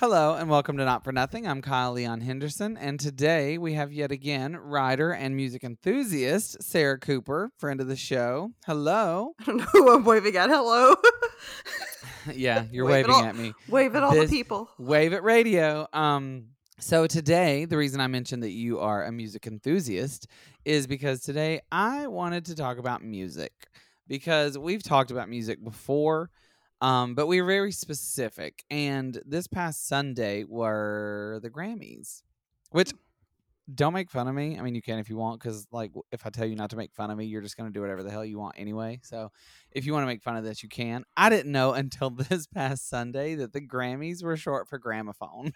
Hello and welcome to Not for Nothing. I'm Kyle Leon Henderson, and today we have yet again writer and music enthusiast Sarah Cooper, friend of the show. Hello. I don't know who I'm waving at. Hello. yeah, you're Wave waving all- at me. Wave at all This- the people. Wave at radio. Um, so today, the reason I mentioned that you are a music enthusiast is because today I wanted to talk about music because we've talked about music before, um, but we were very specific. And this past Sunday were the Grammys, which don't make fun of me. I mean, you can if you want, because like if I tell you not to make fun of me, you're just gonna do whatever the hell you want anyway. So if you want to make fun of this, you can. I didn't know until this past Sunday that the Grammys were short for gramophone.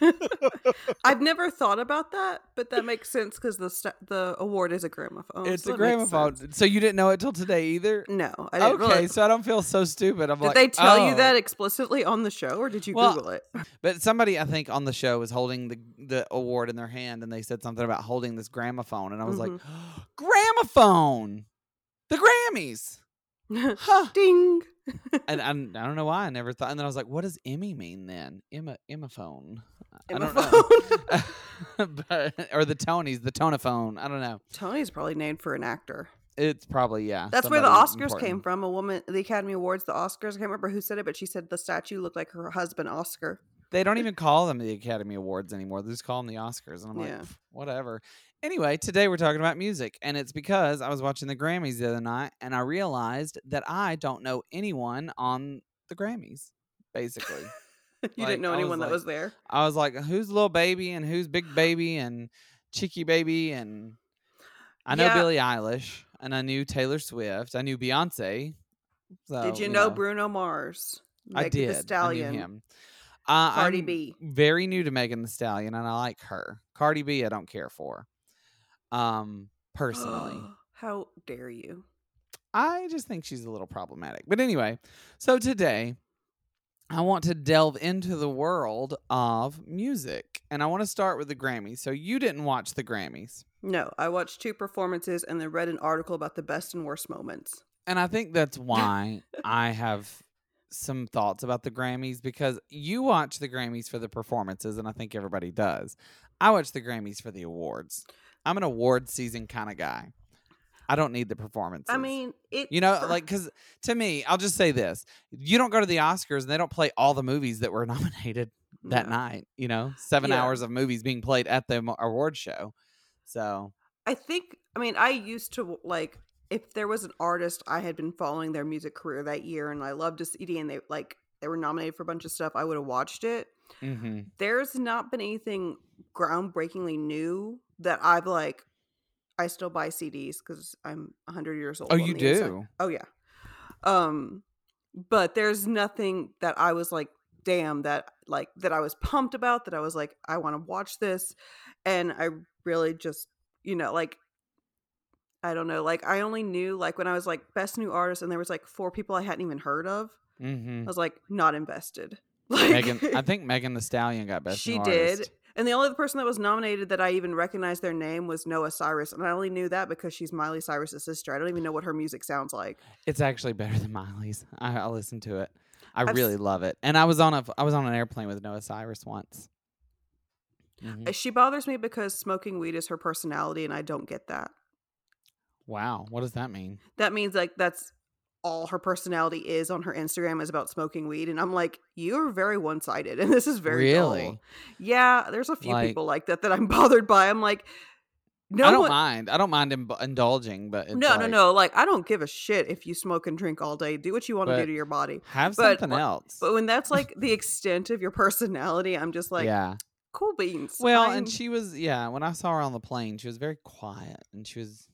I've never thought about that, but that makes sense because the st- the award is a gramophone. it's so a gramophone. So you didn't know it till today either. No, I didn't Okay, really. so I don't feel so stupid. I'm Did like, they tell oh. you that explicitly on the show, or did you Well, Google it? But somebody I think on the show was holding the the award in their hand, and they said something about holding this gramophone, and I was like, Mm-hmm. gramophone, the Grammys, huh? Ding. and I, I don't know why I never thought. And then I was like, what does Emmy mean then? Emma Emmaphone. I don't know. but, or the Tonys, the tonophone. I don't know. Tony's probably named for an actor. It's probably yeah. That's where the Oscars came from. A woman, the Academy Awards, the Oscars. I can't remember who said it, but she said the statue looked like her husband, Oscar. They don't even call them the Academy Awards anymore. They just call them the Oscars, and I'm like, Yeah. Whatever. Anyway, today we're talking about music, and it's because I was watching the Grammys the other night, and I realized that I don't know anyone on the Grammys. Basically, you Like, didn't know anyone that was there. I was like, who's little baby and who's big baby and cheeky baby and I know Yeah. Billie Eilish and I knew Taylor Swift. I knew Beyonce. So, Did you, know, Bruno Mars? I did. The Stallion. I knew him. Uh, Cardi I'm B. Very new to Megan Thee Stallion, and I like her. Cardi B, I don't care for. Um, personally, How dare you? I just think she's a little problematic. But anyway, so today I want to delve into the world of music, and I want to start with the Grammys. So you didn't watch the Grammys. No, I watched two performances and then read an article about the best and worst moments. And I think that's why I have some thoughts about the Grammys because you watch the Grammys for the performances, and I think everybody does. I watch the Grammys for the awards. I'm an award season kind of guy. I don't need the performances. I mean, it. you know, like, because to me, I'll just say this you don't go to the Oscars and they don't play all the movies that were nominated that No. night, you know, seven Yeah. hours of movies being played at the award show. So, I think. I mean, I used to like if there was an artist I had been following their music career that year, and I loved a CD, and they like they were nominated for a bunch of stuff. I would have watched it. mhm. There's not been anything groundbreakingly new that I've like. I still buy CDs because I'm 100 years old. oh, you the inside. do? Oh yeah. Um but there's nothing that I was like damn that like that I was pumped about that I was like I want to watch this and I really just you know like I don't know like I only knew like when I was like best new artist and there was like four people I hadn't even heard of Mm-hmm. I was like not invested. Like Megan, I think Megan Thee Stallion got best. she did. Artist. And the only other person that was nominated that I even recognized their name was Noah Cyrus. And I only knew that because she's Miley Cyrus's sister. I don't even know what her music sounds like. It's actually better than Miley's. I, I listened to it. I I've really s- love it. And I was on a I was on an airplane with Noah Cyrus once. Mhm. Uh, She bothers me because smoking weed is her personality, and I don't get that. Wow, what does that mean? That means like that's all her personality is on her Instagram is about smoking weed, and I'm like, you're very one sided, and this is very dull." Really? Yeah, there's a few Like- people like that that I'm bothered by. I'm like, no, I don't one- mind. I don't mind im- indulging, but no, no, like, no. Like I don't give a shit if you smoke and drink all day. Do what you want to do to your body. Have But- something else. But when that's like the extent of your personality, I'm just like, yeah. cool beans. Well, I'm- and she was yeah. When I saw her on the plane, she was very quiet and she was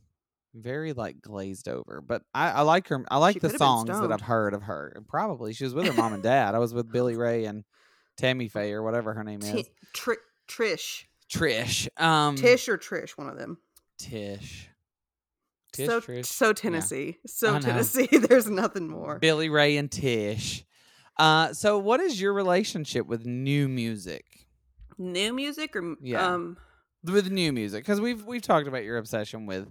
very like glazed over. But I, I like her. I like She the could have been songs that. I've heard of her. Probably she was with her mom and dad. I was with Billy Ray and Tammy Faye or whatever her name is. Ti- Tri- Trish, Trish. Um, Tish or Trish, one of them. Tish. Tish. so Trish. so Tennessee, I so. Tennessee. There's nothing more. Billy Ray and Tish. Uh, so what is your relationship with new music? New music or Yeah. um with new music because we've we've talked about your obsession with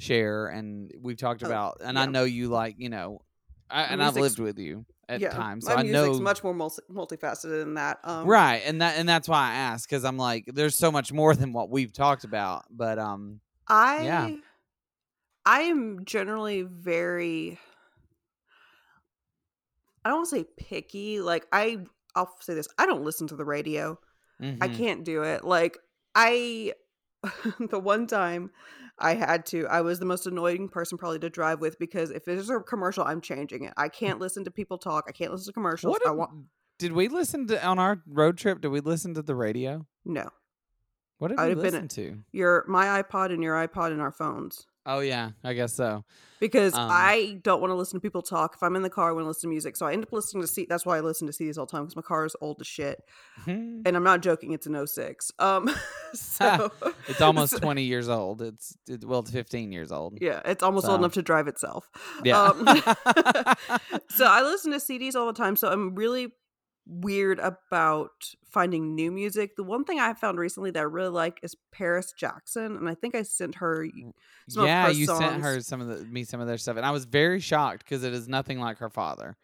Cher and we've talked Oh, about and I know you like you know I, and I've lived with you at yeah, times, so my I music's know much more multi- multifaceted than that. Um, right, and that and that's why I asked because I'm like, there's so much more than what we've talked about, but um, I yeah. I am generally very I don't want to say picky. Like I I'll say this. I don't listen to the radio. I mhm. can't do it. Like I the one time I had to, I was the most annoying person probably to drive with because if there's a commercial, I'm changing it. I can't listen to people talk. I can't listen to commercials. what I did, want did we listen to on our road trip? Did we listen to the radio? no. What did I'd we have been listen to? Your my iPod and your iPod and our phones. Oh yeah, I guess so. because Um, I don't want to listen to people talk. If I'm in the car, I want to listen to music. So I end up listening to C. That's why I listen to CDs all the time because my car is old as shit. And I'm not joking. It's an 06. Um, so it's almost so- 20 years old. It's it, well, it's 15 years old. Yeah, it's almost So- old enough to drive itself. Yeah. Um, so I listen to CDs all the time. So I'm really weird about finding new music. The one thing I found recently that I really like is Paris Jackson, and I think I sent her. Mm, some of yeah, her you sent her some of the me some of their stuff, and I was very shocked because it is nothing like her father.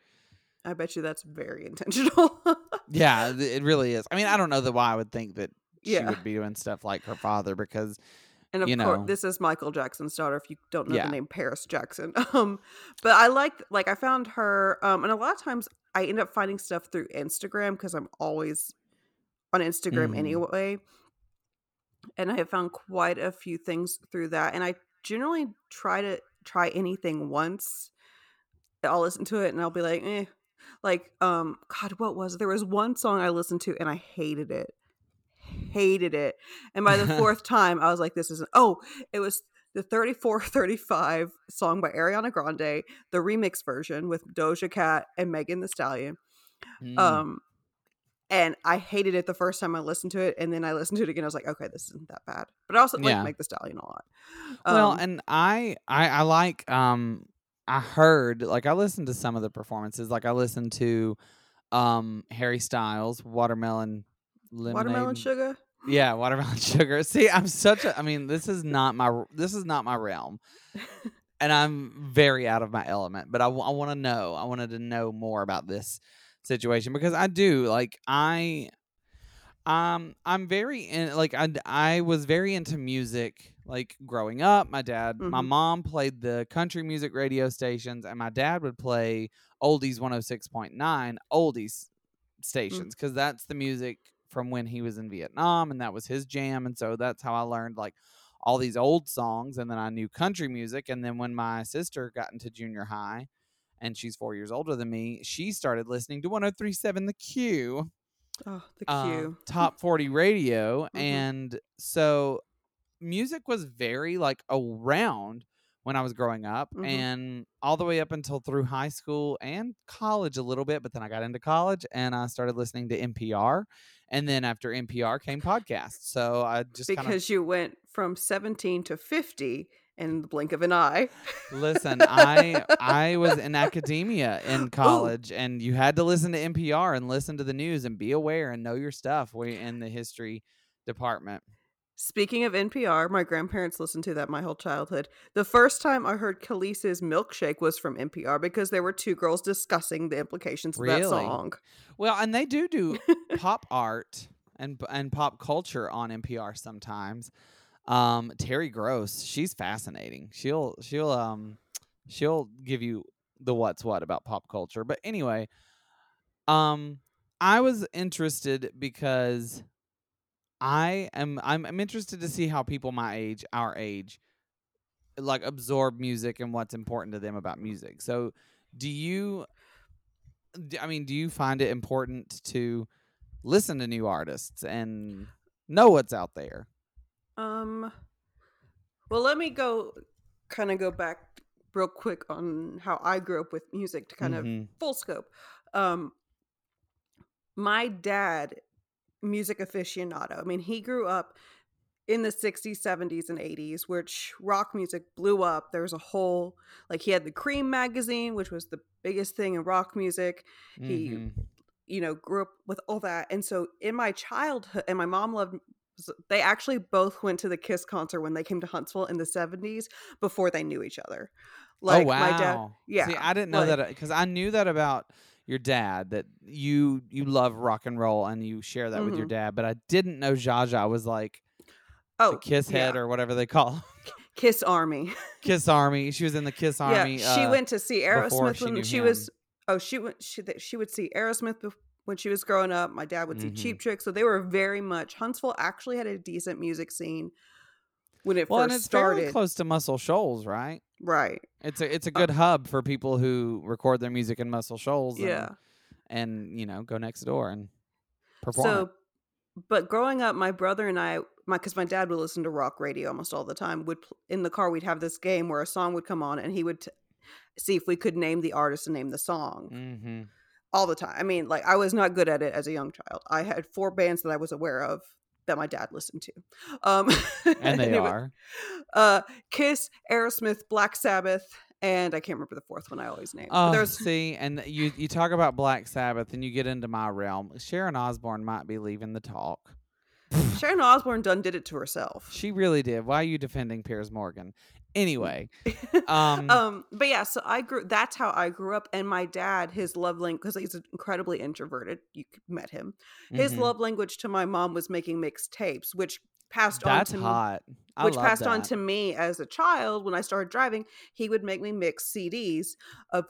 I bet you that's very intentional. Yeah, it really is. I mean, I don't know that why I would think that she Yeah. would be doing stuff like her father because And of you course, this is Michael Jackson's daughter. If you don't know Yeah. the name Paris Jackson, um, but I like like I found her, um, and a lot of times I end up finding stuff through Instagram because I'm always on Instagram Mhm. anyway, and I have found quite a few things through that. And I generally try to try anything once. I'll listen to it and I'll be like, eh. Like, um, God, what was it? There was one song I listened to and I hated it. Hated it. And by the fourth time, I was like, this isn't. Oh, it was the 3435 song by Ariana Grande, the remix version with Doja Cat and Megan Thee Stallion. mm, Um, and I hated it the first time I listened to it, and then I listened to it again. I was like, okay, this isn't that bad. But I also like Yeah. Meg Thee Stallion a lot. well, Um, and I, I I like um I heard like I listened to some of the performances. Like I listened to um Harry Styles, Watermelon Lemonade. watermelon sugar. Yeah, watermelon sugar. See, I'm such a. I mean, this is not my. This is not my realm, and I'm very out of my element. But I, I want to know. I wanted to know more about this situation because I do like I. Um, I'm very in like I I was very into music like growing up. My dad, my Mhm. mom played the country music radio stations, and my dad would play oldies 106.9 oldies stations because that's the music from when he was in Vietnam and that was his jam and so that's how I learned like all these old songs and then I knew country music and then when my sister got into junior high and she's 4 years older than me she started listening to 1037 the Q Oh, the uh, top 40 radio Mhm. and so music was very like around when I was growing up Mhm. and all the way up until through high school and college a little bit but then I got into college and I started listening to NPR and then after NPR came podcasts so I just because you went from 17 to 50 in the blink of an eye. listen I I was in academia in college and you had to listen to NPR and listen to the news and be aware and know your stuff we in the history department Speaking of NPR, my grandparents listened to that my whole childhood. The first time I heard Kelis's Milkshake was from NPR because there were two girls discussing the implications of that song. Well, and they do do pop art and and pop culture on NPR sometimes. Um, Terry Gross, she's fascinating. She'll she'll um she'll give you the what's what about pop culture. But anyway, um, I was interested because I am I'm, I'm interested to see how people my age, our age, like absorb music and what's important to them about music. So, do you I mean, do you find it important to listen to new artists and know what's out there? Um, well, let me go kind of go back real quick on how I grew up with music to kind of Mhm. full scope. Um, my dad, music aficionado. I mean, he grew up in the 60s, 70s, and 80s, which rock music blew up. There was a whole, like, he had the Creem magazine, which was the biggest thing in rock music. He Mhm. you know, grew up with all that. And so in my childhood, and my mom loved they actually both went to the Kiss concert when they came to Huntsville in the 70s before they knew each other. Like oh wow. my dad yeah. See, I didn't know like- that because I knew that about your dad that you you love rock and roll and you share that with your Mhm. dad, but I didn't know Jaja was like oh, Kiss yeah. head or whatever they call Kiss Army. Kiss Army. She was in the Kiss Army. yeah, she uh, went to see Aerosmith she when she him. was oh, she went she she would see Aerosmith when she was growing up. My dad would see Mhm. Cheap Trick, so they were very much Huntsville actually had a decent music scene when it Well, and first it's fairly started. close to Muscle Shoals, right? Right. It's a it's a Uh, good hub for people who record their music in Muscle Shoals. And, Yeah. and you know go next door and perform. So, but growing up, my brother and I, my because my dad would listen to rock radio almost all the time. Would in the car we'd have this game where a song would come on, and he would t- see if we could name the artist and name the song Mm-hmm. all the time. I mean, like I was not good at it as a young child. I had four bands that I was aware of that my dad listened to, um, And they anyway, are. uh, Kiss, Aerosmith, Black Sabbath, and I can't remember the fourth one. I always name. Oh, there's see, and you you talk about Black Sabbath, and you get into my realm. Sharon Osbourne might be leaving the talk. Sharon Osbourne done did it to herself. She really did. Why are you defending Piers Morgan? Anyway, um, um but yeah so i grew that's how i grew up and my dad his love language because he's incredibly introverted you met him his mhm. love language to my mom was making mixed tapes which passed That's on to hot. me I which passed on to me as a child when i started driving he would make me mix cds of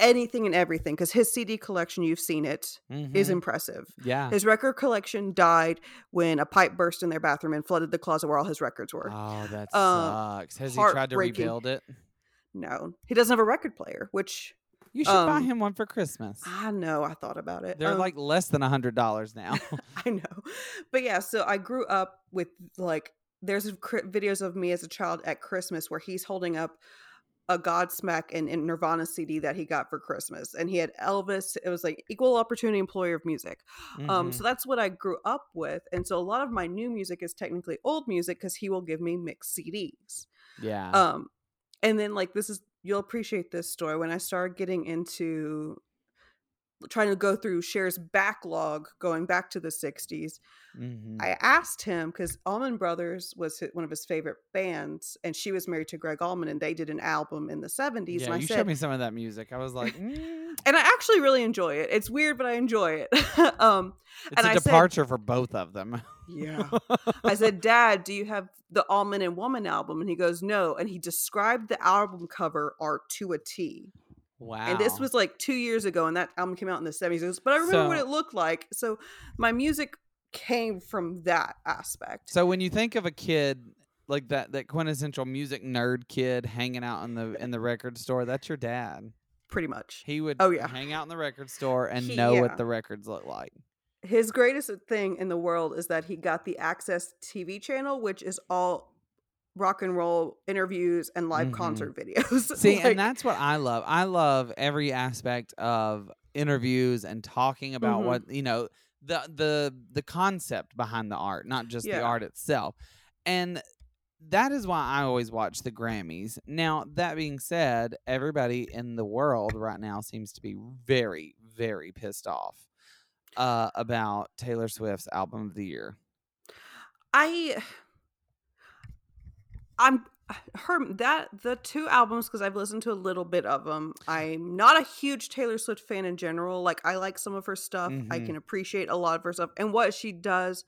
anything and everything because his cd collection you've seen it is Mhm. impressive yeah. his record collection died when a pipe burst in their bathroom and flooded the closet where all his records were Oh, that uh, sucks. Has he tried to rebuild it? no he doesn't have a record player which You should buy Um, him one for Christmas. I know. I thought about it. They're Um, like less than a hundred dollars now. I know, but yeah. So I grew up with like there's videos of me as a child at Christmas where he's holding up a Godsmack and, and Nirvana CD that he got for Christmas, and he had Elvis. It was like equal opportunity employer of music. Um, Mhm. so that's what I grew up with, and so a lot of my new music is technically old music because he will give me mixed CDs. yeah. Um, and then like this is you'll appreciate this story when I started getting into trying to go through Cher's backlog going back to the 60s. Mhm. I asked him because Allman Brothers was one of his favorite bands, and she was married to Gregg Allman, and they did an album in the 70s. yeah, and I you said, showed me some of that music. I was like, mm, and I actually really enjoy it. It's weird, but I enjoy it. um, it's And a I said- departure for both of them. yeah. I said, Dad, do you have the Allman and Woman album? And he goes, No. And he described the album cover art to a T. wow. And this was like two years ago, and that album came out in the 70s. But I remember what it looked like. So my music came from that aspect. So when you think of a kid like that, that quintessential music nerd kid hanging out in the in the record store, that's your dad. pretty much. He would Oh, yeah. hang out in the record store and He- know yeah. what the records look like. His greatest thing in the world is that he got the AXS TV channel, which is all rock and roll interviews and live Mhm. concert videos. See, Like, and that's what I love. I love every aspect of interviews and talking about Mhm. what you know the the the concept behind the art, not just the art itself. And that is why I always watch the Grammys. Now, that being said, everybody in the world right now seems to be very, very pissed off uh, about Taylor Swift's album of the year. I I'm her that the two albums because I've listened to a little bit of them. I'm not a huge Taylor Swift fan in general. Like I like some of her stuff. I Mhm. can appreciate a lot of her stuff and what she does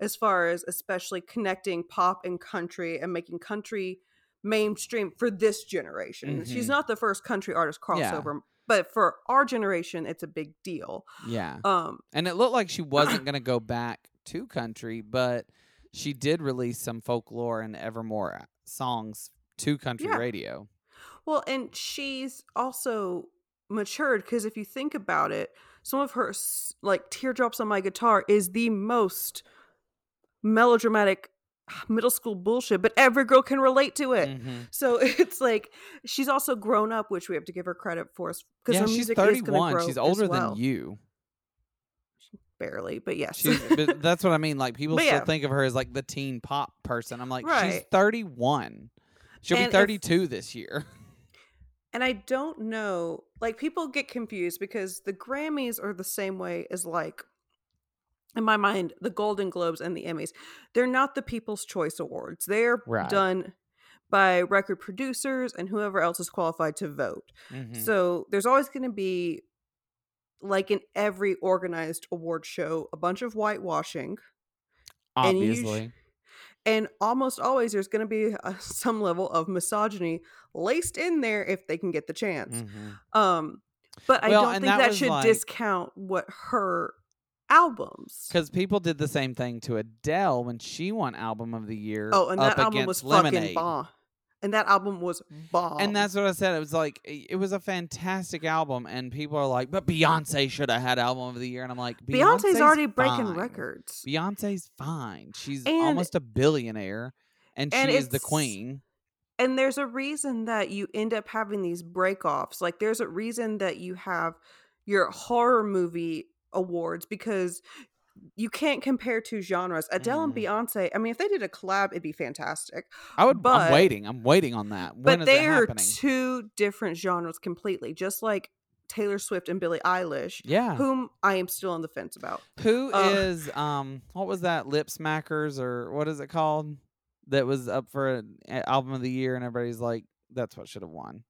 as far as especially connecting pop and country and making country mainstream for this generation. She's Mhm. not the first country artist Yeah. crossover, but for our generation it's a big deal. Yeah. Um And it looked like she wasn't going to go back to country, but she did release some folklore and Evermore songs to country Yeah. radio. Well, and she's also matured because if you think about it, some of her like teardrops on my guitar is the most melodramatic middle school bullshit, but every girl can relate to it. Mhm. So it's like she's also grown up, which we have to give her credit for, because Yeah, her she's music is going to 31. grow. She's older well. than you. Barely, but yes. She's, but that's what I mean. Like people But still yeah. think of her as like the teen pop person. I'm like, she's 31. She'll And be if- 32 this year. And I don't know, like people get confused because the Grammys are the same way as like in my mind, the Golden Globes and the Emmys, they're not the People's Choice Awards. They're Right. done by record producers and whoever else is qualified to vote. Mhm. So there's always going to be, like in every organized award show, a bunch of whitewashing. and sh- Obviously. And almost always there's going to be uh, some level of misogyny laced in there if they can get the chance. Mhm. Um, but I Well, don't think that that should like- discount what her albums. Because people did the same thing to Adele when she won Album of the Year. Oh, and up that album was Lemonade. fucking bomb. And that album was bomb. And that's what I said. It was like it was a fantastic album, and people are like, "But Beyonce should have had Album of the Year," and I'm like, Beyonce's, "Beyonce's already breaking records. Beyonce's fine. She's And- almost a billionaire, and, and she is the queen." And there's a reason that you end up having these breakoffs. Like there's a reason that you have your horror movie awards because you can't compare two genres. Adele and Mhm. Beyonce, I mean, if they did a collab, it'd be fantastic. I would. But- I'm waiting. I'm waiting on that. When but they are two different genres completely, just like Taylor Swift and Billie Eilish, yeah. whom I am still on the fence about. Who Uh, is um what was that lip smackers or what is it called that was up for an album of the year and everybody's like that's what should have won.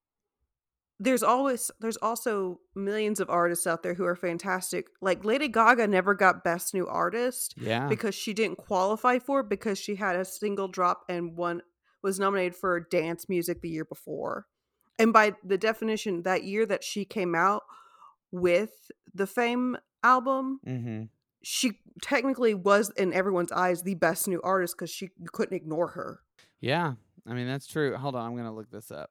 There's always there's also millions of artists out there who are fantastic. Like Lady Gaga never got best new artist Yeah. because she didn't qualify for it because she had a single drop and one was nominated for dance music the year before. And by the definition that year that she came out with the Fame album, mm-hmm. she technically was in everyone's eyes the best new artist because she you couldn't ignore her. Yeah. I mean that's true. Hold on, I'm gonna look this up.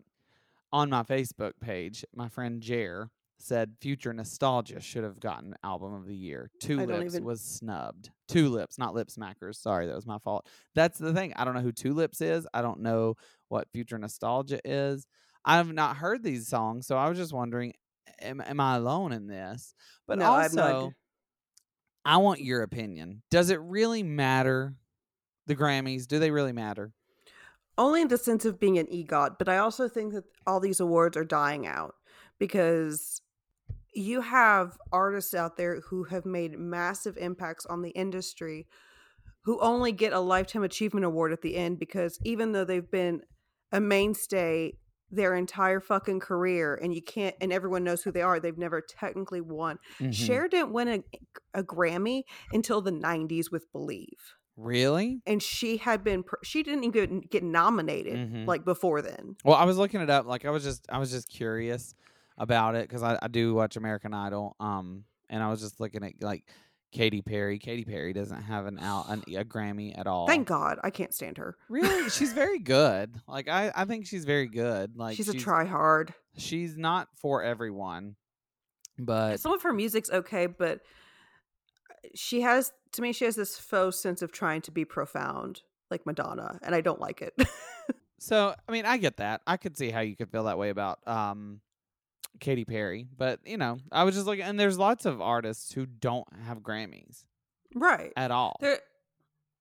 On my Facebook page, my friend Jer said Future Nostalgia should have gotten album of the year. Two Lips even- was snubbed. Two Lips, not Lip Smackers. Sorry, that was my fault. That's the thing. I don't know who Two Lips is. I don't know what Future Nostalgia is. I've not heard these songs, so I was just wondering, am, am I alone in this? But No, I have no also. I want your opinion. Does it really matter? The Grammys, do they really matter? Only in the sense of being an EGOT, but I also think that all these awards are dying out because you have artists out there who have made massive impacts on the industry who only get a lifetime achievement award at the end because even though they've been a mainstay their entire fucking career and you can't and everyone knows who they are they've never technically won Mhm. Cher didn't win a, a grammy until the 90s with believe Really? and she had been pr- she didn't even get nominated Mhm. like before then Well, I was looking it up. Like I was just, I was just curious about it because I, I do watch American Idol. Um, and I was just looking at like Katy Perry. Katy Perry doesn't have an out an, a Grammy at all. thank god i can't stand her Really, she's very good. Like I, I think she's very good. Like she's a try hard She's not for everyone, but some of her music's okay but she has to me she has this faux sense of trying to be profound like madonna and i don't like it So I mean, I get that. I could see how you could feel that way about um Katy Perry, but you know, I was just like, and there's lots of artists who don't have Grammys right at all. There,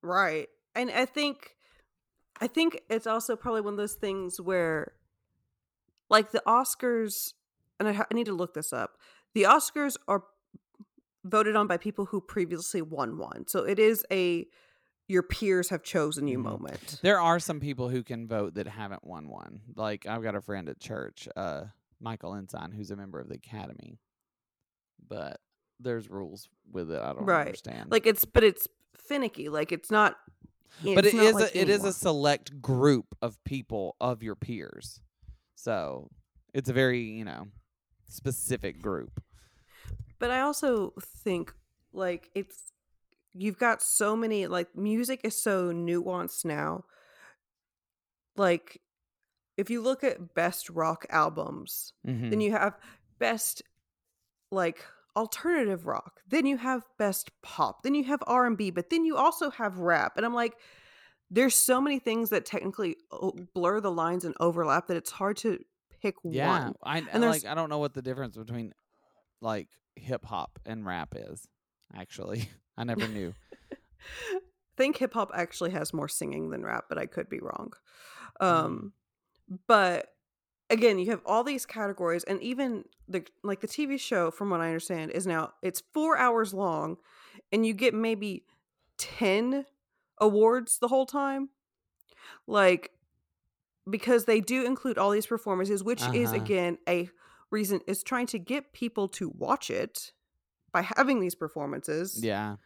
right. And I think I think it's also probably one of those things where like the Oscars and I, ha- I need to look this up. The Oscars are voted on by people who previously won one. So it is a your peers have chosen you Mhm. moment. There are some people who can vote that haven't won one. Like I've got a friend at church, uh, Michael Ensign, who's a member of the Academy, but there's rules with it. I don't Right. understand. Like it's but it's finicky. Like it's not but it's it not is like a, it is a select group of people of your peers, so it's a very you know specific group. But I also think like it's you've got so many like music is so nuanced now. Like if you look at best rock albums, Mm-hmm. then you have best like alternative rock. Then you have best pop. Then you have R&B, but then you also have rap. And I'm like there's so many things that technically blur the lines and overlap that it's hard to pick yeah, one. I And like I don't know what the difference between like hip hop and rap is. Actually, I never knew. I think hip hop actually has more singing than rap, but I could be wrong. Mm. Um, but again, you have all these categories, and even the like the TV show, from what I understand, is now it's four hours long, and you get maybe 10 awards the whole time. Like because they do include all these performances, which is Uh-huh. again a reason is trying to get people to watch it by having these performances. Yeah.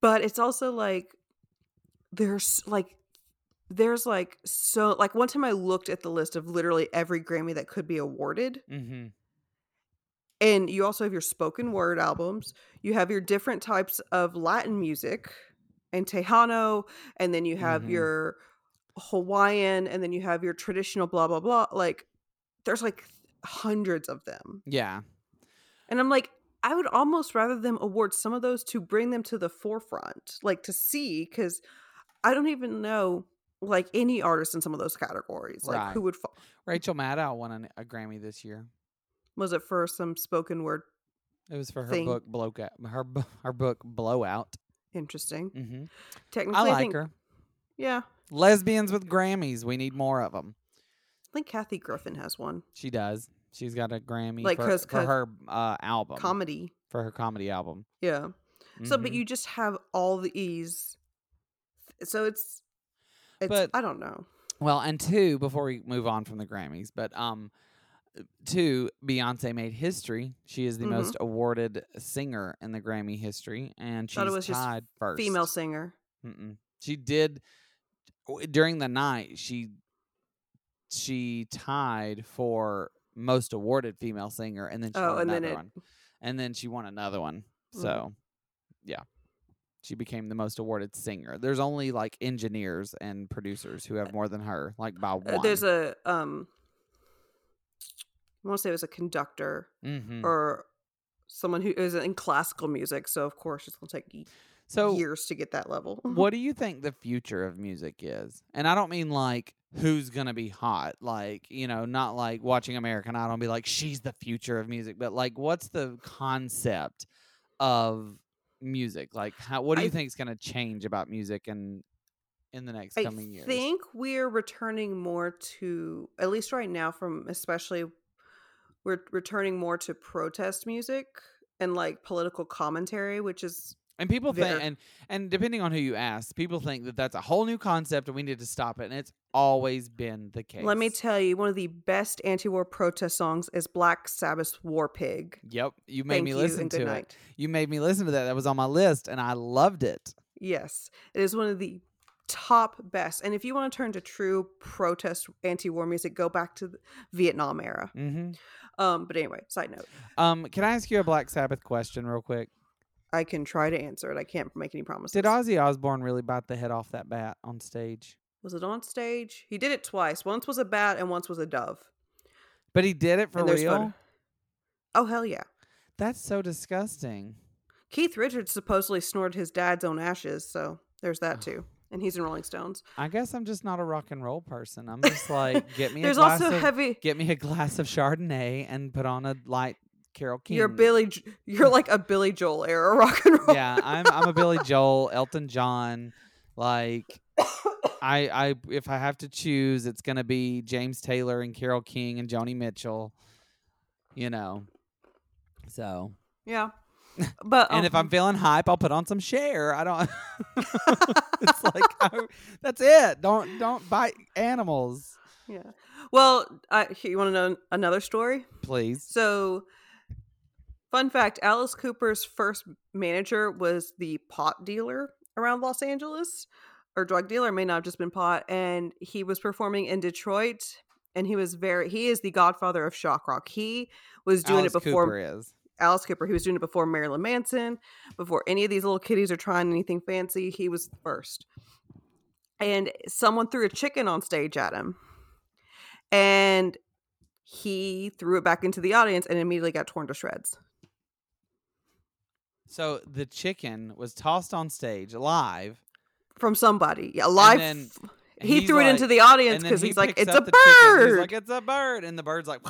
But it's also like there's like there's like so like one time I looked at the list of literally every Grammy that could be awarded Mm-hmm. and you also have your spoken word albums you have your different types of latin music and tejano and then you have Mhm. your hawaiian and then you have your traditional blah blah blah like there's like hundreds of them Yeah. and i'm like i would almost rather them award some of those to bring them to the forefront like to see because i don't even know like any artist in some of those categories like Right. who would fall Rachel Maddow won an, a Grammy this year. was it for some spoken word It was for her Thing. book Blowout. Her her book Blowout. interesting Mm-hmm. technically I like think, her. yeah Lesbians with Grammys. We need more of them. I think Kathy Griffin has one. She does. She's got a Grammy Like, for, 'cause- for 'cause her uh, album. Comedy. for her comedy album. Yeah. So but Mhm. you just have all these so it's it's But- I don't know. Well, and two, before we move on from the Grammys, but um, two, Beyonce made history. She is the Mhm. most awarded singer in the Grammy history, and she's Thought it was just tied first. Female singer. Mm-mm. She did during the night. She she tied for most awarded female singer, and then she Oh, won another it one, and then she won another one. Mhm. So, yeah. She became the most awarded singer. There's only like engineers and producers who have more than her, like by one. uh, there's a um I want to say it was a conductor Mhm. or someone who is in classical music, so of course it's going to take So, years to get that level. what do you think the future of music is? And I don't mean like who's gonna be hot, like you know, not like watching American Idol and be like she's the future of music, but like what's the concept of music? Like, how what do you I- think is gonna change about music and in the next I coming years? I think we're returning more to, at least right now, from especially, we're returning more to protest music and like political commentary, which is And people think, and and depending on who you ask, people think that that's a whole new concept and we need to stop it. And it's always been the case. let me tell you, one of the best anti-war protest songs is Black Sabbath's "War Pig." Yep, you made Thank me listen to it. You made me listen to that. That was on my list, and I loved it. Yes, it is one of the top best. And if you want to turn to true protest anti-war music, go back to the Vietnam era. hmm Um, but anyway, side note, Um, can I ask you a Black Sabbath question real quick? I can try to answer it. I can't make any promises. Did Ozzy Osbourne really bite the head off that bat on stage? Was it on stage? He did it twice. Once was a bat and once was a dove. But he did it for real. photo- Oh hell yeah! That's so disgusting. Keith Richards supposedly snorted his dad's own ashes, so there's that too. And he's in Rolling Stones. I guess I'm just not a rock and roll person. I'm just like, get me a There's glass also of heavy. get me a glass of Chardonnay and put on a light Carole King. You're Billy. You're like a Billy Joel era rock and roll. yeah, I'm I'm a Billy Joel, Elton John. Like I I if I have to choose, it's gonna be James Taylor and Carole King and Joni Mitchell. You know. So yeah. But and if I'm um, feeling hype, I'll put on some Cher. I don't. it's like I, that's it. Don't don't bite animals, yeah. Well, I, you want to know another story? please. So, fun fact: Alice Cooper's first manager was the pot dealer around Los Angeles, or drug dealer. May not have just been pot, and he was performing in Detroit. And he was very. He is the godfather of shock rock. He was doing Alice it before Cooper is. Alice Cooper. He was doing it before Marilyn Manson, before any of these little kiddies are trying anything fancy. He was first. And someone threw a chicken on stage at him. And he threw it back into the audience and immediately got torn to shreds. So the chicken was tossed on stage live. From somebody. Yeah, live. then he threw it into the audience because he he's like, it's a bird. He's like, it's a bird, and the bird's like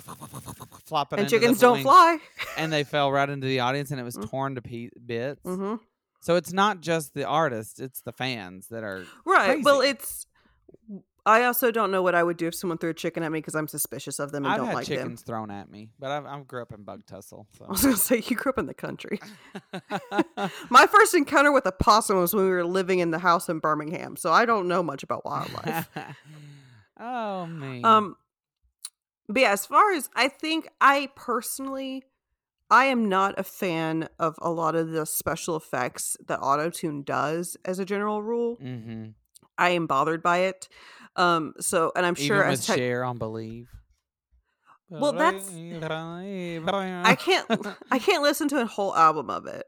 flopping. and chickens don't fly. And they fell right into the audience, and it was Mm. torn to pe- bits. hmm So it's not just the artist; it's the fans that are Right. Well, it's I also don't know what I would do if someone threw a chicken at me because I'm suspicious of them and I've don't had like them. chickens thrown at me, but I've, I grew up in Bug Tussle. So. I was gonna say you grew up in the country. My first encounter with a possum was when we were living in the house in Birmingham, so I don't know much about wildlife. oh man. um, but yeah, as far as I think, I personally, I am not a fan of a lot of the special effects that autotune does. As a general rule, hmm I am bothered by it. Um, so, and I'm Even sure as tech- Cher on Believe. Well, that's- I can't I can't listen to a whole album of it.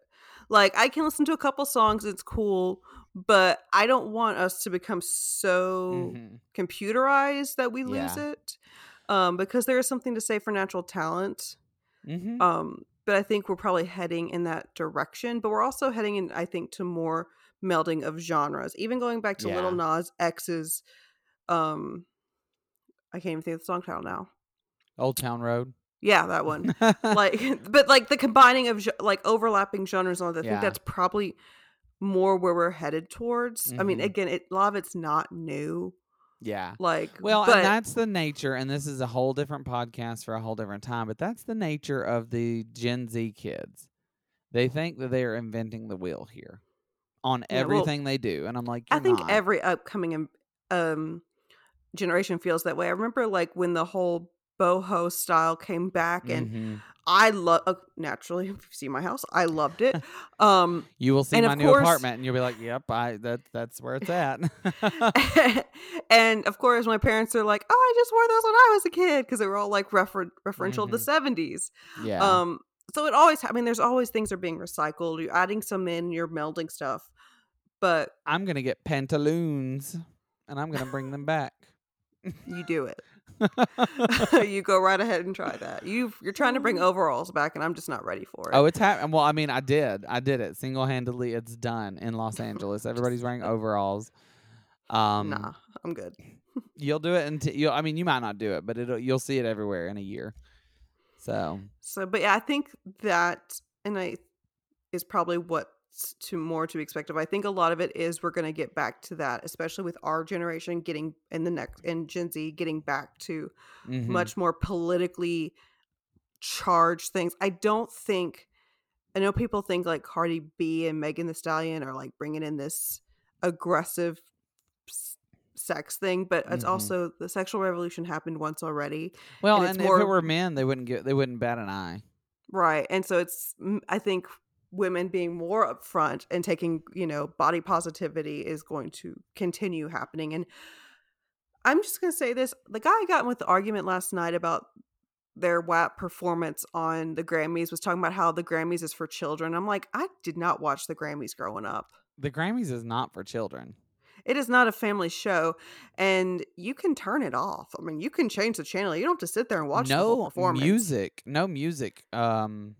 Like I can listen to a couple songs, it's cool, but I don't want us to become so Mhm. computerized that we lose Yeah. it. Um, because there is something to say for natural talent. Mhm. Um, but I think we're probably heading in that direction. But we're also heading in, I think, to more melding of genres. Even going back to Lil Nas X's um I can't even think of the song title now. Old Town Road. Yeah, that one. like but like the combining of like overlapping genres and all that, I Yeah. think that's probably more where we're headed towards. I mean, Mhm. again, it a lot of it's not new. yeah. Like Well, but and that's the nature, and this is a whole different podcast for a whole different time, but that's the nature of the Gen Z kids. They think that they are inventing the wheel here on Yeah, well, everything they do. And I'm like, I think not. every upcoming um generation feels that way. I remember like when the whole boho style came back and Mhm. I love uh, naturally if you see my house, I loved it. Um You will see my new course- apartment, and you'll be like, "Yep, I that that's where it's at." and of course my parents are like, "Oh, I just wore those when I was a kid" because they were all like refer- referential Mhm. to the 70s. yeah, Um so it always I mean there's always things are being recycled. You're adding some in, you're melding stuff. But I'm gonna get pantaloons, and I'm gonna bring them back. You do it. you go right ahead and try that. You you're trying to bring overalls back, and I'm just not ready for it. oh, it's happening. Well, I mean, I did, I did it single handedly. It's done in Los Angeles. Everybody's wearing overalls. Um, nah, I'm good. you'll do it until you. I mean, you might not do it, but it'll you'll see it everywhere in a year. So So, but yeah, I think that, and I is probably what's to more to be expected. I think a lot of it is we're going to get back to that, especially with our generation getting in the next and Gen Z getting back to mhm. much more politically charged things. I don't think. I know people think like Cardi B and Megan Thee Stallion are like bringing in this aggressive sex thing, but it's Mhm. also the sexual revolution happened once already. Well, and and, if it were men, they wouldn't get they wouldn't bat an eye. Right. And so it's I think women being more upfront and taking, you know, body positivity is going to continue happening. And I'm just going to say this, the guy I got in with the argument last night about their WAP performance on the Grammys was talking about how the Grammys is for children. I'm like, I did not watch the Grammys growing up. The Grammys is not for children. It is not a family show, and you can turn it off. I mean, you can change the channel. You don't have to sit there and watch the whole no performance. music, no music. Um,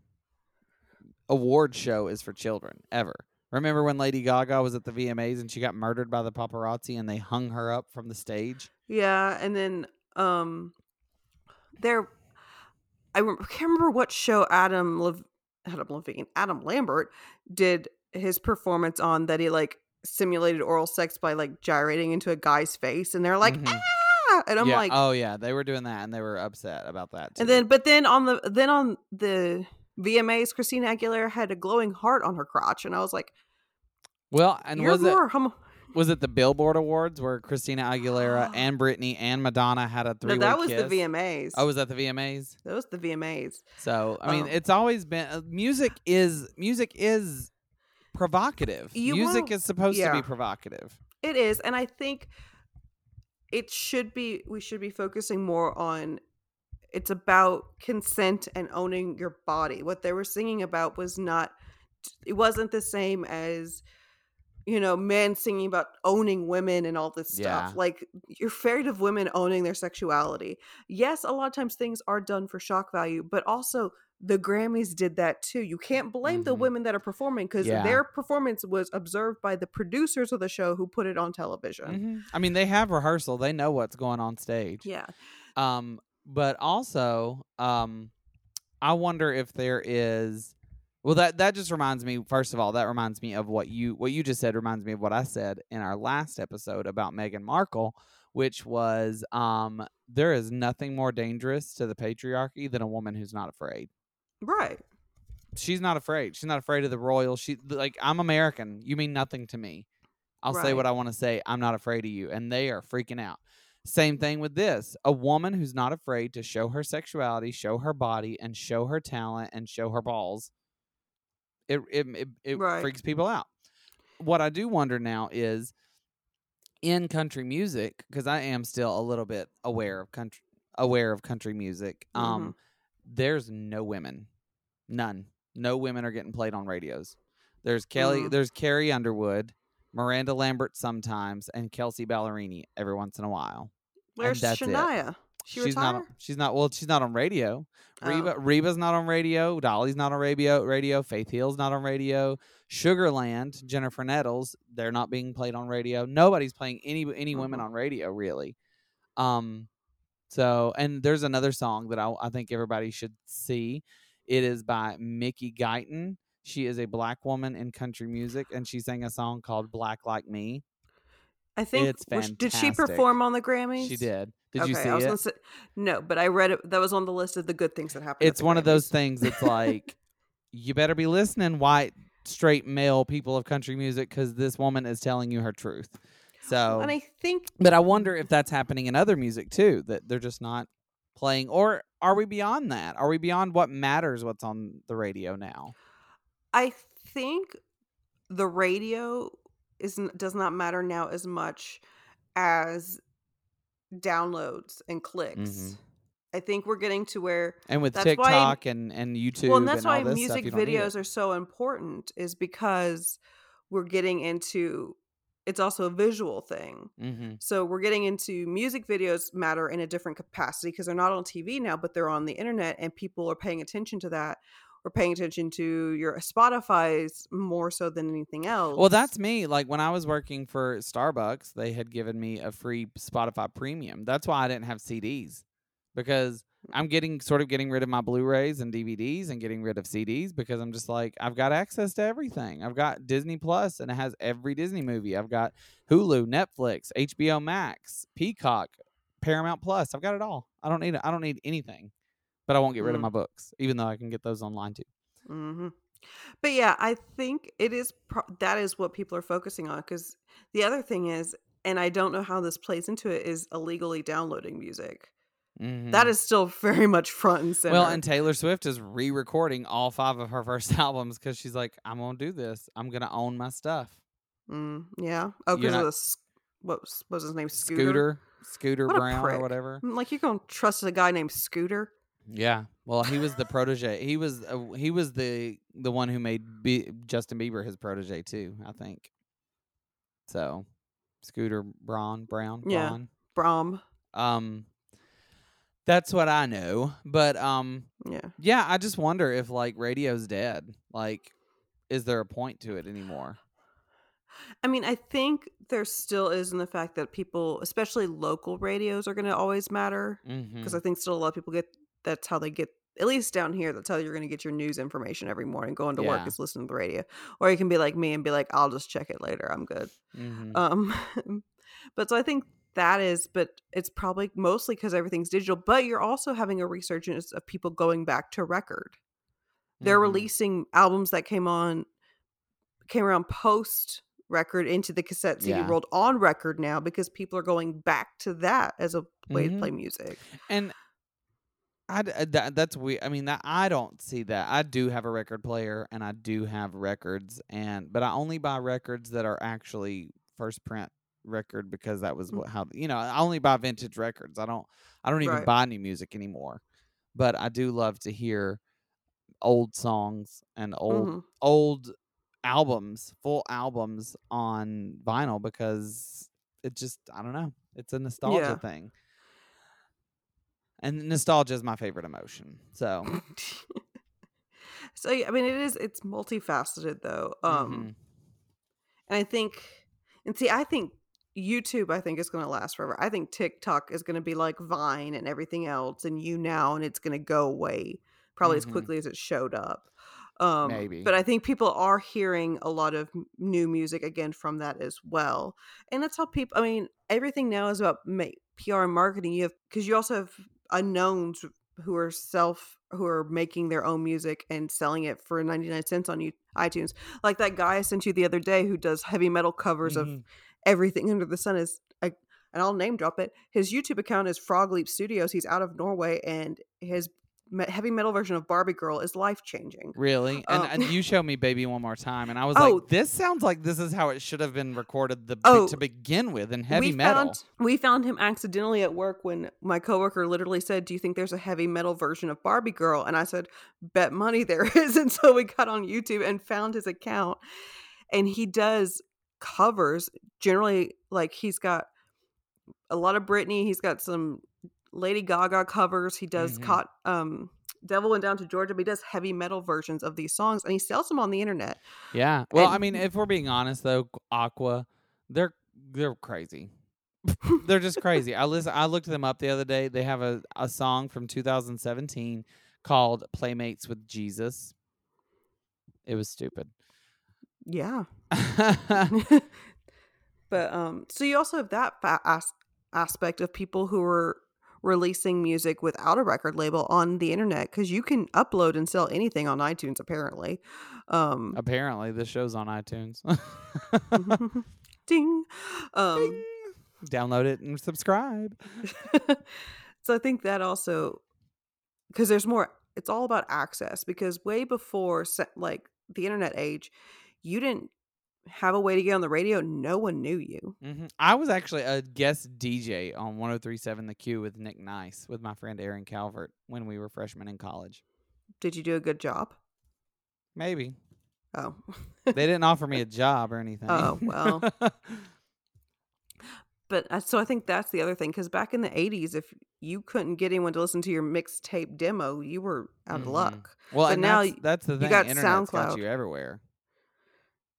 award show is for children ever. Remember when Lady Gaga was at the VMAs and she got murdered by the paparazzi and they hung her up from the stage? Yeah, and then um there I can't remember what show Adam Lev- Adam Levine, Adam Lambert did his performance on that he like simulated oral sex by like gyrating into a guy's face and they're like Mhm. ah and I'm yeah. like oh yeah, they were doing that and they were upset about that. Too. and then but then on the then on the VMAs Christina Aguilera had a glowing heart on her crotch and I was like well, and was it more homo- was it the Billboard Awards where Christina Aguilera and Britney and Madonna had a three No, that was kiss? the VMAs. Oh, was that the VMAs? that was the VMAs. So I mean, Um, it's always been uh, music is music is provocative. Music wanna- is supposed to be provocative. It is, and I think it should be. We should be focusing more on. It's about consent and owning your body. What they were singing about was not. It wasn't the same as, you know, men singing about owning women and all this stuff. Yeah. Like you're afraid of women owning their sexuality. Yes, a lot of times things are done for shock value, but also the Grammys did that too. You can't blame the Mhm. women that are performing because Yeah. their performance was observed by the producers of the show who put it on television. Mhm. I mean, they have rehearsal. They know what's going on stage. Yeah. Um, but also, um, I wonder if there is Well, that that just reminds me. First of all, that reminds me of what you what you just said. Reminds me of what I said in our last episode about Meghan Markle, which was um, there is nothing more dangerous to the patriarchy than a woman who's not afraid. Right. She's not afraid. She's not afraid of the royal. She like I'm American. You mean nothing to me. I'll say what I want to say. I'm not afraid of you, and they are freaking out. Same thing with this. A woman who's not afraid to show her sexuality, show her body, and show her talent and show her balls. It it it, it Right. freaks people out. What I do wonder now is in country music because I am still a little bit aware of country aware of country music. Mm-hmm. Um, there's no women, none, no women are getting played on radios. There's Kelly, Mm. there's Carrie Underwood, Miranda Lambert sometimes, and Kelsea Ballerini every once in a while. Where's that's it. Shania? She she's retire? not. She's not. Well, she's not on radio. Oh. Reba Reba's not on radio. Dolly's not on radio. Radio. Faith Hill's not on radio. Sugarland, Jennifer Nettles, they're not being played on radio. Nobody's playing any any women Mhm. on radio really. Um, so and there's another song that I, I think everybody should see. It is by Mickey Guyton. She is a black woman in country music, and she sang a song called "Black Like Me." I think It's was- did she perform on the Grammys? She did. Did okay, you see I was it? Gonna say, no, but I read it. That was on the list of the good things that happened. it's one of those things that's like you better be listening white straight male people of country music because this woman is telling you her truth so And I think but i wonder if that's happening in other music too that they're just not playing or are we beyond that are we beyond what matters what's on the radio now I think the radio is does not matter now as much as downloads and clicks. Mhm. I think we're getting to where and with That's why- tiktok and and youtube well, and that's all why music stuff, you don't need it. videos are so important is because we're getting into it's also a visual thing. Mhm. So we're getting into music videos matter in a different capacity because they're not on TV now, but they're on the internet and people are paying attention to that. Or paying attention to your Spotify's more so than anything else. Well, that's me. Like when I was working for Starbucks, they had given me a free Spotify premium. That's why I didn't have CDs because mm. I'm getting sort of getting rid of my Blu-rays and DVDs and getting rid of CDs because I'm just like I've got access to everything. I've got Disney Plus and it has every Disney movie. I've got Hulu, Netflix, HBO Max, Peacock, Paramount Plus. I've got it all. I don't need I don't need anything. But I won't get rid of Mm. my books, even though I can get those online too. Mm-hmm. But yeah, I think it is pro- that is what people are focusing on because the other thing is, and I don't know how this plays into it, is illegally downloading music. That Mhm. is still very much front and center. Well, and Taylor Swift is re-recording all five of her first albums because she's like, "I'm gonna do this. I'm gonna own my stuff." Mm, yeah. Oh, because of the what was, what was his name? Scooter. Scooter, Scooter Brown or whatever. Mm, Like you're gonna trust a guy named Scooter? Yeah. Well, he was the protege. He was uh, he was the the one who made B- Justin Bieber his protege too. I think. So, Scooter Braun Brown Yeah. Braun. Brom. Um, that's what I know. But um, Yeah. yeah, I just wonder if like radio's dead. Like, is there a point to it anymore? I mean, I think there still is in the fact that people, especially local radios, are going to always matter Mm-hmm. because I think still a lot of people get that's how they get at least down here that's how you're going to get your news information every morning going to work is listening to the radio or you can be like me and be like I'll just check it later I'm good mm-hmm. um but so I think that is but it's probably mostly because everything's digital but you're also having a resurgence of people going back to record they're Mhm. releasing albums that came on came around post record into the cassette CD Yeah. world on record now because people are going back to that as a way Mhm. to play music. And I uh, that, that's we. I mean, that I don't see that. I do have a record player, and I do have records, and but I only buy records that are actually first print record because that was Mm. what how you know I only buy vintage records. I don't I don't even Right. buy new music anymore. But I do love to hear old songs and old Mhm. old albums, full albums on vinyl because it just I don't know. It's a nostalgia Yeah. thing. And nostalgia is my favorite emotion. So, so yeah, I mean it is it's multifaceted though. Um mhm. and I think and see I think YouTube I think is going to last forever. I think TikTok is going to be like Vine and everything else and you now and it's going to go away probably as Mhm. quickly as it showed up. Um, Maybe. but I think people are hearing a lot of m- new music again from that as well, and that's how people. I mean, everything now is about ma- PR and marketing. You have because you also have unknowns who are self who are making their own music and selling it for 99 cents on you iTunes. Like that guy I sent you the other day who does heavy metal covers of Mhm. everything under the sun is I, and I'll name drop it. His YouTube account is Frog Leap Studios. He's out of Norway and his heavy metal version of Barbie Girl is life changing. Really? And, Um, and you showed me Baby One More Time, and I was Oh. like, this sounds like this is how it should have been recorded the, Oh. to begin with in heavy we metal. Found, we found him accidentally at work when my coworker literally said, "Do you think there's a heavy metal version of Barbie Girl?" And I said, "Bet money there is." And so we got on YouTube and found his account, and he does covers. Generally, like he's got a lot of Britney. He's got some Lady Gaga covers. He does Mhm. caught um Devil Went Down to Georgia, but he does heavy metal versions of these songs and he sells them on the internet. Yeah. Well, I mean, if we're being honest though, Aqua, they're they're crazy. they're just crazy. I listen. I looked them up the other day. They have a a song from 2017 called "Playmates with Jesus." It was stupid. Yeah. but um so you also have that fa- as- aspect of people who are releasing music without a record label on the internet because you can upload and sell anything on itunes apparently um Apparently, this show's on iTunes. ding um Ding. Download it and subscribe. so i think that also because there's more it's all about access because way before like the internet age you didn't have a way to get on the radio no one knew you hmm I was actually a guest DJ on 1037 The Q with Nick Nice with my friend Aaron Calvert when we were freshmen in college. did you do a good job Maybe. oh They didn't offer me a job or anything. Oh, well. but uh, so I think that's the other thing because back in the '80s, if you couldn't get anyone to listen to your mixtape demo, you were out Mhm. of luck. well, but and now that's, that's the you thing. got Internet's got you everywhere.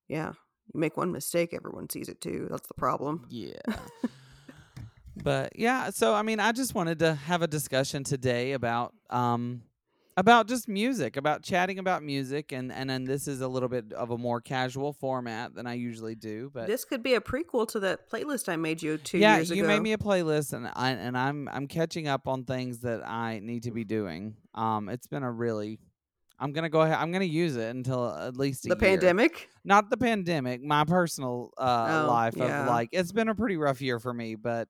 Yeah, you make one mistake, everyone sees it too. That's the problem. Yeah. but yeah, so I mean, I just wanted to have a discussion today about um about just music, about chatting about music, and and then this is a little bit of a more casual format than I usually do. But This could be a prequel to that playlist I made you two yeah, years you made me a playlist, and I and I'm I'm catching up on things that I need to be doing. Um, it's been a really I'm gonna go ahead. I'm gonna use it until at least the year. pandemic. not the pandemic, my personal uh, Oh, life yeah. of like it's been a pretty rough year for me, but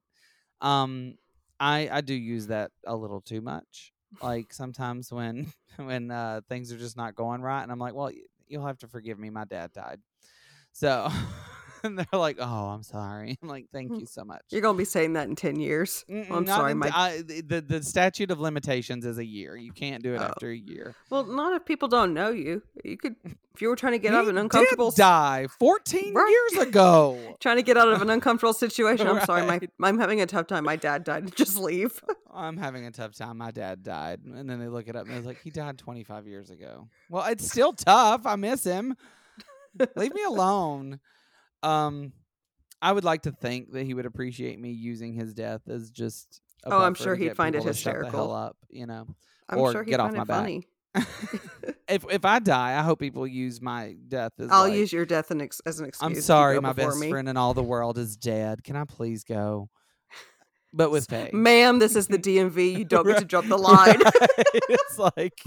um I I do use that a little too much. Like sometimes when when uh things are just not going right and I'm like, well, you'll have to forgive me, my dad died. So and they're like, "Oh, I'm sorry." I'm like, "Thank mm, you so much." You're gonna be saying that in ten years. Oh, Mm-mm, I'm sorry, in- my I, the the- statute of limitations is a year. You can't do it Oh. after a year. well, not if people don't know you. You could if you were trying to get out of an uncomfortable die 14 Right. years ago. trying to get out of an uncomfortable situation. I'm sorry, my I'm having a tough time. My dad died. Just leave. I'm having a tough time. My dad died. And then they look it up and they're like, he died 25 years ago. Well, it's still tough. I miss him. Leave me alone. Um, I would like to think that he would appreciate me using his death as just. A Oh, I'm sure he'd find it people to shut the hysterical. hell up, you know. I'm Or sure he'd get off my it back. funny. if if I die, I hope people use my death as. I'll like, use your death an ex- as an excuse. I'm sorry, my best me. friend in all the world is dead. Can I please go? But with pay. Ma'am, this is the DMV. You don't get to drop the line. Right. it's like,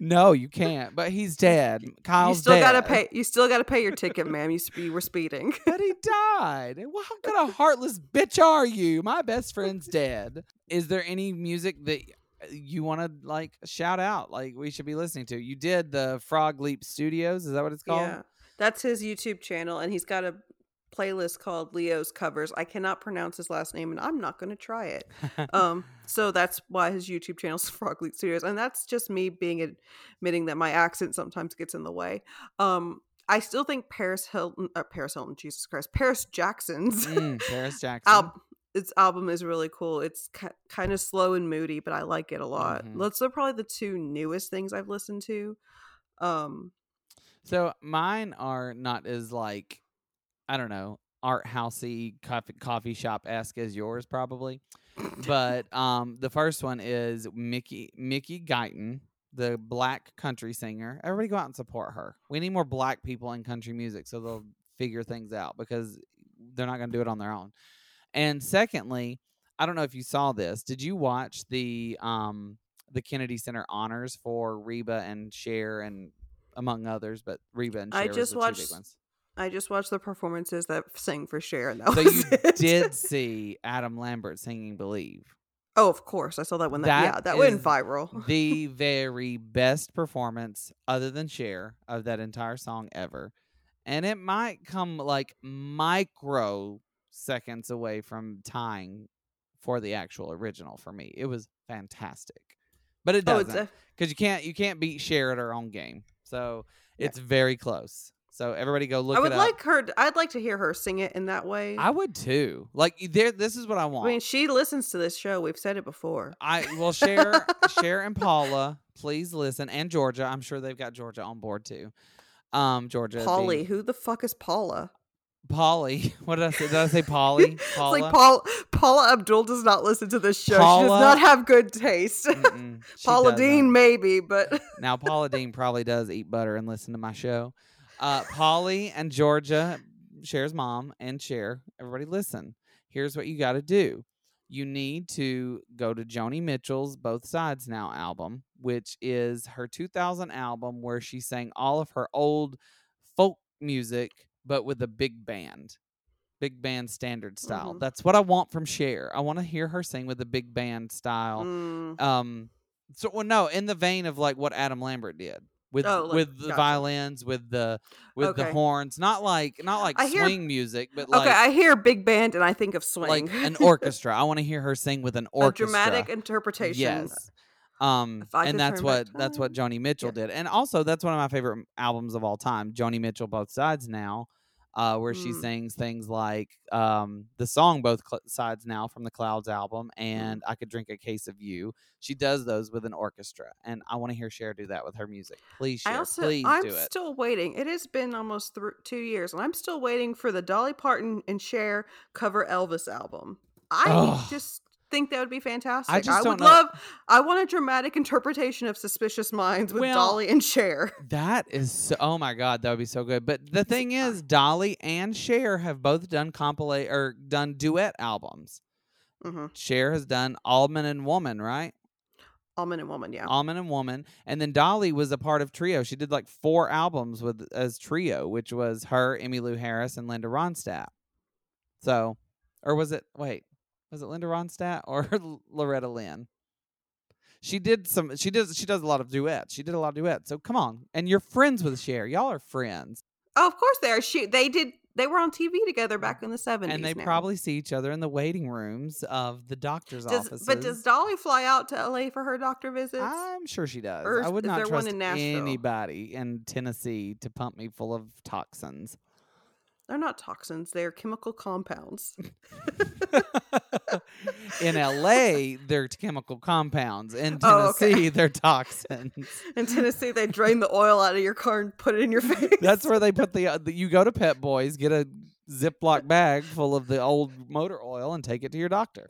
no, you can't. But he's dead. Kyle's you still gotta dead. pay. You still gotta pay your ticket, ma'am. You, you were speeding. But he died. Well, how kind of heartless bitch are you? My best friend's dead. Is there any music that uh, you want to like shout out? Like we should be listening to? You did the Frog Leap Studios. Is that what it's called? Yeah, that's his YouTube channel, and he's got a playlist called Leo's Covers. I cannot pronounce his last name, and I'm not going to try it. um, so that's why his YouTube channel is Frog Leap Studios, and that's just me being admitting that my accent sometimes gets in the way. Um, I still think Paris Hilton, uh, Paris Hilton, Jesus Christ, Paris Jackson's Mm, Paris Jackson. al- its album is really cool. It's ki- kind of slow and moody, but I like it a lot. Mhm. Those are probably the two newest things I've listened to. Um, So mine are not as like I don't know art housey coffee coffee shop esque as yours probably, but um the first one is Mickey Mickey Guyton, the black country singer. Everybody go out and support her. We need more black people in country music so they'll figure things out because they're not going to do it on their own. And secondly, I don't know if you saw this. Did you watch the um the Kennedy Center honors for Reba and Cher and among others, but Reba and Cher I just watched big ones. I just watched the performances that sang for Cher, and that So you it. did see Adam Lambert singing "Believe." Oh, of course, I saw that one. that, That yeah that went viral. the very best performance other than Cher of that entire song ever. And it might come like micro seconds away from tying for the actual original for me. It was fantastic. But it Oh, doesn't a, because you can't you can't beat Cher at her own game. So it's very close. So everybody go look I would like her. I'd like to hear her sing it in that way. I would too. Like there this is what I want. I mean, she listens to this show. We've said it before. I will share share and Paula, please listen, and Georgia. I'm sure they've got Georgia on board too. Um, Georgia, Polly, being- who the fuck is Paula? Polly. What did I say? Did I say Polly? Paula. It's like Paul Paula Abdul does not listen to this show. she does not have good taste. Paula doesn't. Deen, maybe, but Now Paula Deen probably does eat butter and listen to my show. Uh, Polly and Georgia, Cher's mom, and Cher. Everybody, listen. Here's what you got to do. You need to go to Joni Mitchell's Both Sides Now album, which is her 2000 album where she sang all of her old folk music, but with a big band, big band standard style. Mhm. That's what I want from Cher. I want to hear her sing with a big band style Mm, um so well no in the vein of like what adam lambert did with Oh, like- with the gotcha. violins with the with the horns not like not like I hear- swing music but like okay, I hear big band and I think of swing. like an orchestra i want to hear her sing with an a orchestra dramatic interpretation. yes um and that's what that's what joni mitchell Yeah. did and also that's one of my favorite albums of all time joni mitchell both sides now uh, where she Mm. sings things like um, the song "Both Cl- Sides Now" from the Clouds album, Mm. and "I Could Drink a Case of You." She does those with an orchestra, and I want to hear Cher do that with her music. Please, Cher, I also, please I'm do it. still waiting. It has been almost thr two years, and I'm still waiting for the Dolly Parton and Cher cover Elvis album. I Ugh. just think that would be fantastic. just would know- love. I want a dramatic interpretation of Suspicious Minds with Well, Dolly and Cher. That is so. Oh my God, that would be so good. But the thing is, Dolly and Cher have both done compilate or done duet albums. hmm Cher has done Allman and Woman, right? Allman and Woman, yeah. Allman and Woman, and then Dolly was a part of Trio. She did like four albums with as Trio, which was her, Emmylou Harris, and Linda Ronstadt. So, or was it? Wait, was it Linda Ronstadt or Loretta Lynn? She did some. She does. She does a lot of duets. She did a lot of duets. So come on, and you're friends with Cher. Y'all are friends, oh, of course they are. She, they did. They were on TV together back in the 70s. and they now. probably see each other in the waiting rooms of the doctor's Does, offices. but does Dolly fly out to LA for her doctor visits? I'm sure she does. Or I would not trust in anybody in Tennessee to pump me full of toxins. They're not toxins; they're chemical compounds. in LA, they're chemical compounds. In Oh, okay. Tennessee, they're toxins. In Tennessee, they drain the oil out of your car and put it in your face. That's where they put the, uh, the. You go to Pep Boys, get a Ziploc bag full of the old motor oil, and take it to your doctor.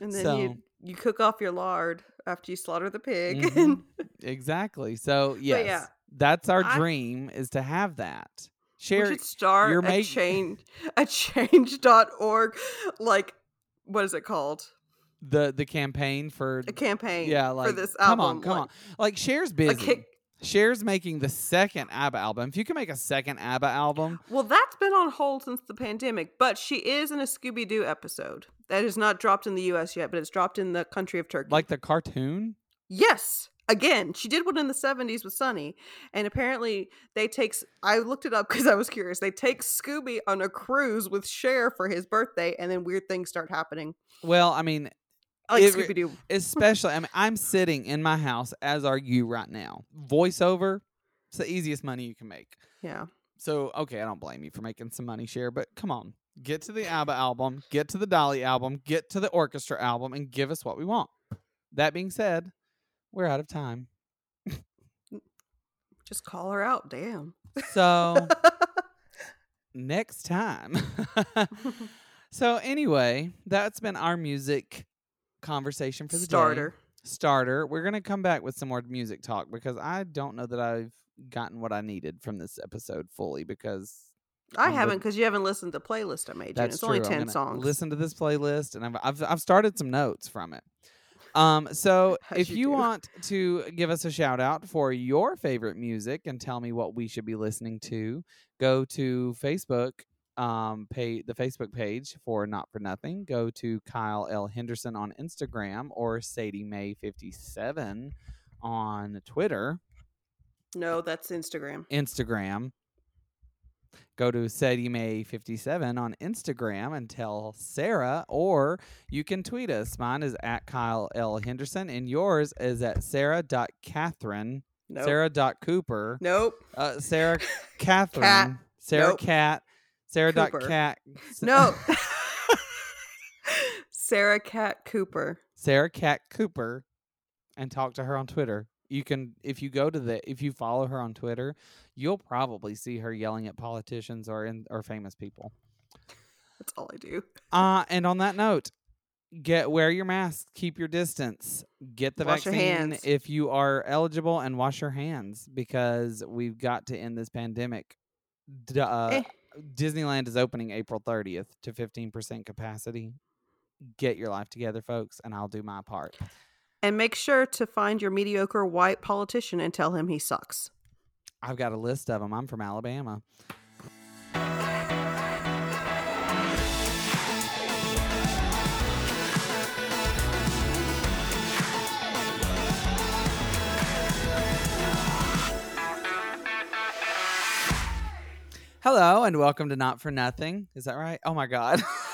And then So- you you cook off your lard after you slaughter the pig. Mhm. Exactly. So yes, yeah, that's our I- dream is to have that. We should start you're a change a change.org like what is it called? the the campaign for A campaign yeah like for this come on come like, on like Cher's busy. kick- Cher's making the second ABBA album. If you can make a second ABBA album, well, that's been on hold since the pandemic, but she is in a Scooby Doo episode that is not dropped in the US yet, but it's dropped in the country of Turkey. like the cartoon, Yes. Again, she did one in the 70s with Sonny. And apparently they take i looked it up because I was curious. They take Scooby on a cruise with Cher for his birthday and then weird things start happening. well, I mean, Like Scooby Doo. especially I mean, I'm sitting in my house as are you right now. Voiceover, it's the easiest money you can make. Yeah. So okay, I don't blame you for making some money, Cher, but come on, get to the ABBA album, get to the Dolly album, get to the orchestra album, and give us what we want. That being said, we're out of time. Just call her out. Damn. So next time. so anyway, that's been our music conversation for the Starter. day. starter. We're gonna come back with some more music talk because I don't know that I've gotten what I needed from this episode fully because I I'm haven't because you haven't listened to the playlist I made. that's It's true. only I'm ten songs. Listen to this playlist, and I've I've, I've started some notes from it. Um, so As if you you want to give us a shout out for your favorite music and tell me what we should be listening to, go to Facebook, um, pay the Facebook page for Not for Nothing. Go to Kyle L Henderson on Instagram or Sadie May fifty seven on Twitter. No, that's Instagram. Instagram. Go to Sadie May 57 on Instagram and tell Sarah, or you can tweet us. Mine is at Kyle L. Henderson, and yours is at Sarah.Catherine, Nope. Sarah.Cooper, Nope. uh, Sarah Catherine, Sarah Nope. Cat, Sarah dot Cooper. Cat, No. Sarah Cat Cooper. Sarah Cat Cooper, and talk to her on Twitter. You can if you go to the if you follow her on Twitter, you'll probably see her yelling at politicians or in or famous people. That's all I do. Uh and on that note, get wear your mask, keep your distance, get the Wash vaccine if you are eligible, and wash your hands because we've got to end this pandemic. Uh, Eh. Disneyland is opening April 30th to 15% capacity. Get your life together, folks, and I'll do my part. And make sure to find your mediocre white politician and tell him he sucks. I've got a list of them. I'm from Alabama. Hello and welcome to Not for Nothing. Is that right? Oh my God.